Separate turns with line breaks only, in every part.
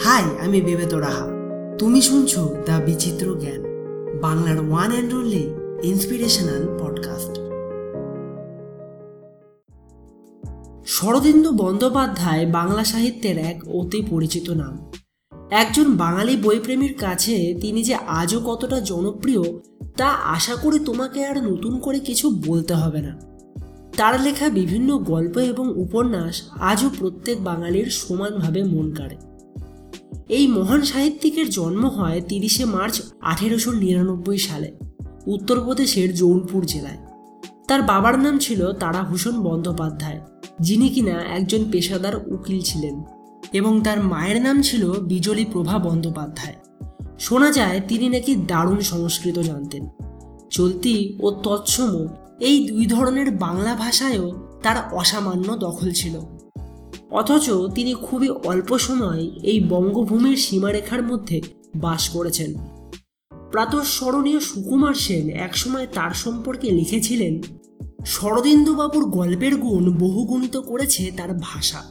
High, আমি বেবেত রাহা তুমি শুনছো দ্য বিচিত্র জ্ঞান, বাংলার one and only inspirational podcast Sharadindu Bandyopadhyay Bangla সাহিত্যের এক অতি পরিচিত নাম। একজন বাঙালি বইপ্রেমীর কাছে তিনি যে আজও কতটা জনপ্রিয়, তা আশা করি তোমাকে আর নতুন করে কিছু বলতে হবে না। তার লেখা বিভিন্ন গল্প এবং উপন্যাস আজও প্রত্যেক বাঙালির সমানভাবে মন কাড়ে। এই মহান সাহিত্যিকের জন্ম হয় তিরিশে মার্চ আঠেরোশো নিরানব্বই সালে উত্তরপ্রদেশের জৌনপুর জেলায়। তার বাবার নাম ছিল তারাভূষণ বন্দ্যোপাধ্যায়, যিনি কিনা একজন পেশাদার উকিল ছিলেন এবং তার মায়ের নাম ছিল বিজলী প্রভা বন্দ্যোপাধ্যায়। শোনা যায় তিনি নাকি দারুণ সংস্কৃত জানতেন। চলতি ও তৎসম এই দুই ধরনের বাংলা ভাষায়ও তার অসামান্য দখল ছিল। অথচ তিনি খুবই অল্প সময় এই বঙ্গভূমির সীমারেখার মধ্যে বাস করেছেন। প্রাতঃস্মরণীয় সুকুমার সেন একসময় তার সম্পর্কে লিখেছিলেন, শরদিন্দুবাবুর গল্পের গুণ বহুগুণিত করেছে তার ভাষা।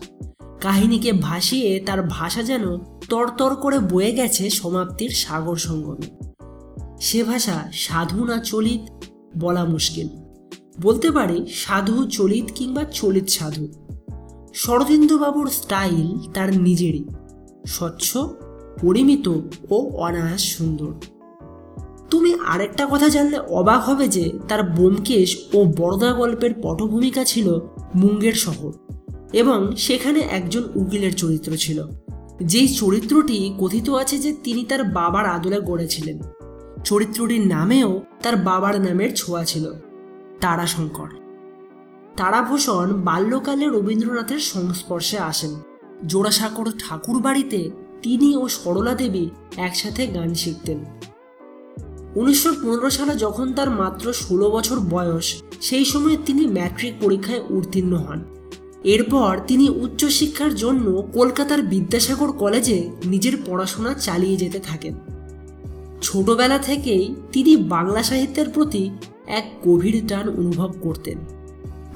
কাহিনীকে ভাসিয়ে তার ভাষা যেন তরতর করে বয়ে গেছে সমাপ্তির সাগর সঙ্গমে। সে ভাষা সাধু না চলিত বলা মুশকিল। বলতে পারি সাধু চলিত কিংবা চলিত সাধু। শরদিন্দুবাবুর স্টাইল তার নিজেরই। স্বচ্ছ, পরিমিত ও অনায়াস সুন্দর। তুমি আরেকটা কথা জানলে অবাক হবে যে তার বোমকেশ ও বড়দা গল্পের পটভূমিকা ছিল মুঙ্গের শহর এবং সেখানে একজন উকিলের চরিত্র ছিল। যেই চরিত্রটি কথিত আছে যে তিনি তার বাবার আদলে গড়েছিলেন। চরিত্রটির নামেও তার বাবার নামের ছোঁয়া ছিল। তারাশঙ্কর। তারাভূষণ বাল্যকালে রবীন্দ্রনাথের সংস্পর্শে আসেন। জোড়াসাঁকর ঠাকুর বাড়িতে তিনি ও সরলা দেবী একসাথে গান শিখতেন। উনিশশো পনেরো সালে যখন তার মাত্র ষোলো বছর বয়স, সেই সময় তিনি ম্যাট্রিক পরীক্ষায় উত্তীর্ণ হন। এরপর তিনি উচ্চশিক্ষার জন্য কলকাতার বিদ্যাসাগর কলেজে নিজের পড়াশোনা চালিয়ে যেতে থাকেন। ছোটবেলা থেকেই তিনি বাংলা সাহিত্যের প্রতি এক গভীর টান অনুভব করতেন।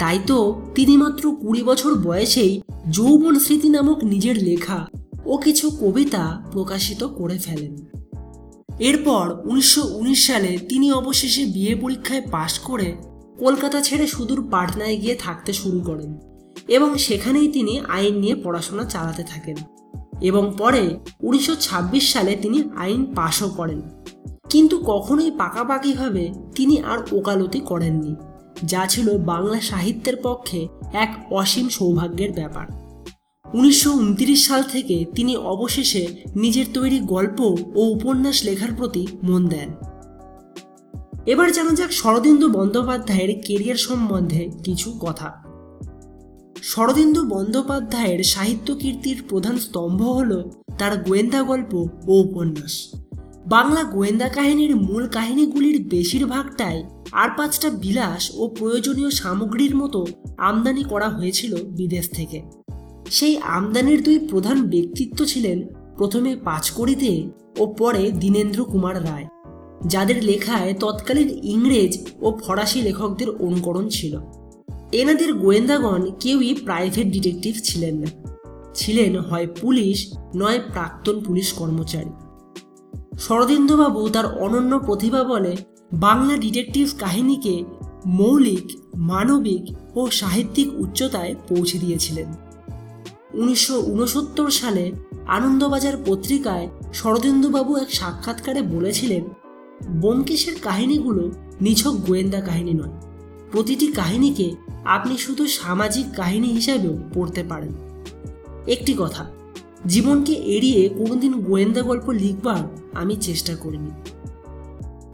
তাই তো তিনি মাত্র কুড়ি বছর বয়সেই যৌবন স্মৃতি নামক নিজের লেখা ও কিছু কবিতা প্রকাশিত করে ফেলেন। এরপর উনিশশো উনিশ সালে তিনি অবশেষে বিয়ে পরীক্ষায় পাশ করে কলকাতা ছেড়ে সুদূর পাটনায় গিয়ে থাকতে শুরু করেন এবং সেখানেই তিনি আইন নিয়ে পড়াশোনা চালাতে থাকেন এবং পরে উনিশশো ছাব্বিশ সালে তিনি আইন পাশও করেন। কিন্তু কখনোই পাকাপাকিভাবে তিনি আর ওকালতি করেননি। যা ছিল বাংলা সাহিত্যের পক্ষে এক অসীম সৌভাগ্যের ব্যাপার। উনিশশো উনত্রিশ সাল থেকে তিনি অবশেষে নিজের তৈরি গল্প ও উপন্যাস লেখার প্রতি মন দেন। এবার জানা যাক শরদিন্দু বন্দ্যোপাধ্যায়ের কেরিয়ার সম্বন্ধে কিছু কথা। শরদিন্দু বন্দ্যোপাধ্যায়ের সাহিত্য কীর্তির প্রধান স্তম্ভ হল তার গোয়েন্দা গল্প ও উপন্যাস। বাংলা গোয়েন্দা কাহিনীর মূল কাহিনীগুলির বেশিরভাগটাই আর পাঁচটা বিলাস ও প্রয়োজনীয় সামগ্রীর মতো আমদানি করা হয়েছিল বিদেশ থেকে। সেই আমদানির দুই প্রধান ব্যক্তিত্ব ছিলেন প্রথমে পাঁচকড়িতে ও পরে দীনেন্দ্র কুমার রায়, যাদের লেখায় তৎকালীন ইংরেজ ও ফরাসি লেখকদের অনুকরণ ছিল। এনাদের গোয়েন্দাগণ কেউই প্রাইভেট ডিটেকটিভ ছিলেন না। ছিলেন হয় পুলিশ, নয় প্রাক্তন পুলিশ কর্মচারী। শরদিন্দুবাবু তার অনন্য প্রতিভা বলে বাংলা ডিটেকটিভ কাহিনীকে মৌলিক, মানবিক ও সাহিত্যিক উচ্চতায় পৌঁছে দিয়েছিলেন। উনিশশো উনসত্তর সালে আনন্দবাজার পত্রিকায় শরদিন্দুবাবু এক সাক্ষাৎকারে বলেছিলেন, ব্যোমকেশের কাহিনীগুলো নিছক গোয়েন্দা কাহিনী নয়। প্রতিটি কাহিনীকে আপনি শুধু সামাজিক কাহিনী হিসাবেও পড়তে পারেন। একটি কথা জীবনকে এড়িয়ে কোনোদিন গোয়েন্দা গল্প লিখবার আমি চেষ্টা করিনি।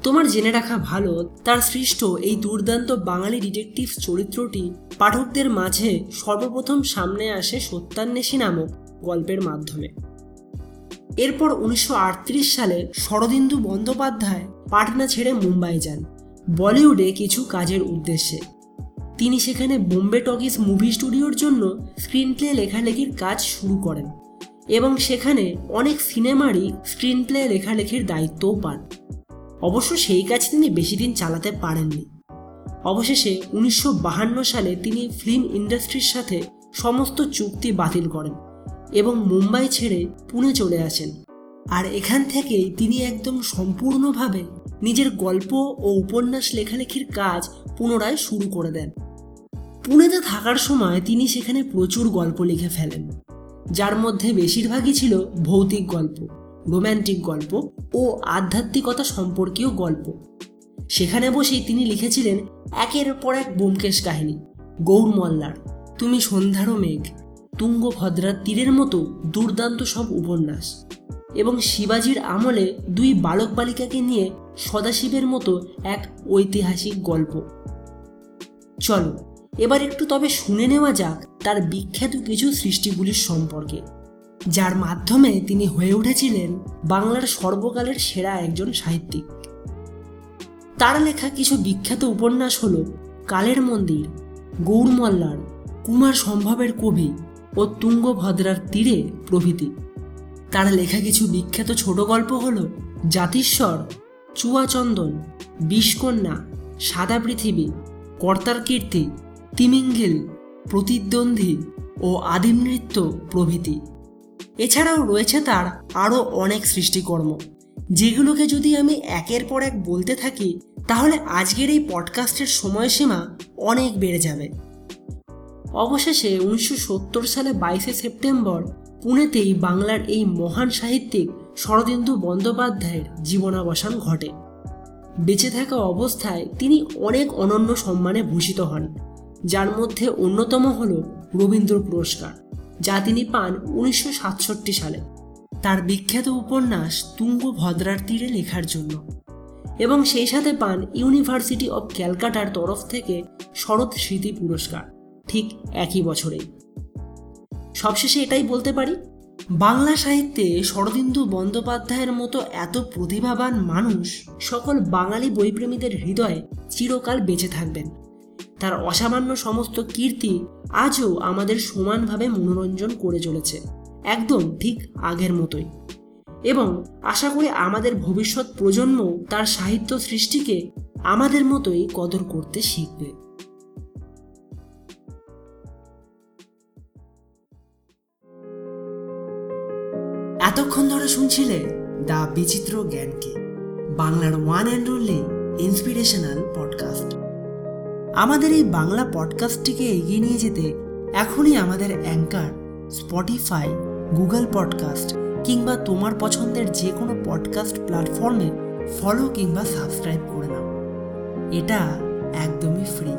তোমার জেনে রাখা ভালো, তার সৃষ্ট এই দুর্দান্ত বাঙালি ডিটেকটিভ চরিত্রটি পাঠকদের মাঝে সর্বপ্রথম সামনে আসে সত্যান্বেষী নামক গল্পের মাধ্যমে। এরপর উনিশশো আটত্রিশ সালে শরদিন্দু বন্দ্যোপাধ্যায় পাটনা ছেড়ে মুম্বাই যান, বলিউডে কিছু কাজের উদ্দেশ্যে। তিনি সেখানে বোম্বে টকিজ মুভি স্টুডিওর জন্য স্ক্রিন প্লে লেখালেখির কাজ শুরু করেন। এবং সেখানে অনেক সিনেমারই স্ক্রিন প্লে লেখালেখির দায়িত্বও পান। অবশ্য সেই কাজ তিনি বেশি দিন চালাতে পারেননি। অবশেষে উনিশশো সালে তিনি ফিল্ম ইন্ডাস্ট্রির সাথে সমস্ত চুক্তি বাতিল করেন এবং মুম্বাই ছেড়ে পুনে চলে আসেন। আর এখান থেকেই তিনি একদম সম্পূর্ণভাবে নিজের গল্প ও উপন্যাস লেখালেখির কাজ পুনরায় শুরু করে দেন। পুনেতে থাকার সময় তিনি সেখানে প্রচুর গল্প লিখে ফেলেন। যার মধ্যে বেশিরভাগই ছিল ভৌতিক গল্প, রোম্যান্টিক গল্প ও আধ্যাত্মিকতা সম্পর্কীয় গল্প। সেখানে বসেই তিনি লিখেছিলেন একের পর এক ব্যোমকেশ কাহিনী, গৌর মল্লার, তুমি সন্ধ্যারও মেঘ, তুঙ্গভদ্রার তীরের মতো দুর্দান্ত সব উপন্যাস এবং শিবাজির আমলে দুই বালক বালিকাকে নিয়ে সদাশিবের মতো এক ঐতিহাসিক গল্প। চলো এবার একটু তবে শুনে নেওয়া যাক তার বিখ্যাত কিছু সৃষ্টিগুলির সম্পর্কে। যার মাধ্যমে তিনি হয়ে উঠেছিলেন বাংলার সর্বকালের সেরা একজন সাহিত্যিক। তার লেখা কিছু বিখ্যাত উপন্যাস হল কালের মন্দির, গৌরমল্লার, কুমার সম্ভবের কবি ও তুঙ্গভদ্রার তীরে প্রভৃতি। তার লেখা কিছু বিখ্যাত ছোট গল্প হল জাতিস্বর, চুয়াচন্দন, বিষকন্যা, সাদা পৃথিবী, কর্তার কীর্তি তিমিঙ্গেল, প্রতিদ্বন্দ্বী ও আদিম নৃত্য প্রভৃতি। এছাড়াও রয়েছে তার আরও অনেক সৃষ্টিকর্ম। যেগুলোকে যদি আমি একের পর এক বলতে থাকি, তাহলে আজকের এই পডকাস্টের সময়সীমা অনেক বেড়ে যাবে। অবশেষে উনিশশো সত্তর সালে বাইশে সেপ্টেম্বর পুনেতেই বাংলার এই মহান সাহিত্যিক শরদিন্দু বন্দ্যোপাধ্যায়ের জীবনাবসান ঘটে। বেঁচে থাকা অবস্থায় তিনি অনেক অনন্য সম্মানে ভূষিত হন। যার মধ্যে অন্যতম হল রবীন্দ্র পুরস্কার, যা তিনি পান উনিশশো সাতষট্টি সালে। তার বিখ্যাত উপন্যাস তুঙ্গভদ্রার তীরে লেখার জন্য। এবং সেই সাথে পান ইউনিভার্সিটি অব ক্যালকাটার তরফ থেকে শরৎ স্মৃতি পুরস্কার, ঠিক একই বছরেই। সবশেষে এটাই বলতে পারি, বাংলা সাহিত্যে শরদিন্দু বন্দ্যোপাধ্যায়ের মতো এত প্রতিভাবান মানুষ সকল বাঙালি বইপ্রেমীদের হৃদয়ে চিরকাল বেঁচে থাকবেন। তার অসামান্য সমস্ত কীর্তি আজও আমাদের সমানভাবে মনোরঞ্জন করে চলেছে, একদম ঠিক আগের মতোই। এবং আশা করি আমাদের ভবিষ্যৎ প্রজন্ম তার সাহিত্য সৃষ্টিকে আমাদের মতোই কদর করতে শিখবে। এতক্ষণ ধরে শুনছিলে দ্য বিচিত্র জ্ঞানকে, বাংলার one and only inspirational podcast আমাদের এই বাংলা পডকাস্টটিকে এগিয়ে নিয়ে যেতে এখনই আমাদের অ্যাঙ্কার স্পটিফাই গুগল পডকাস্ট কিংবা তোমার পছন্দের যে কোনো পডকাস্ট প্ল্যাটফর্মে ফলো কিংবা সাবস্ক্রাইব করে নাও। এটা একদমই ফ্রি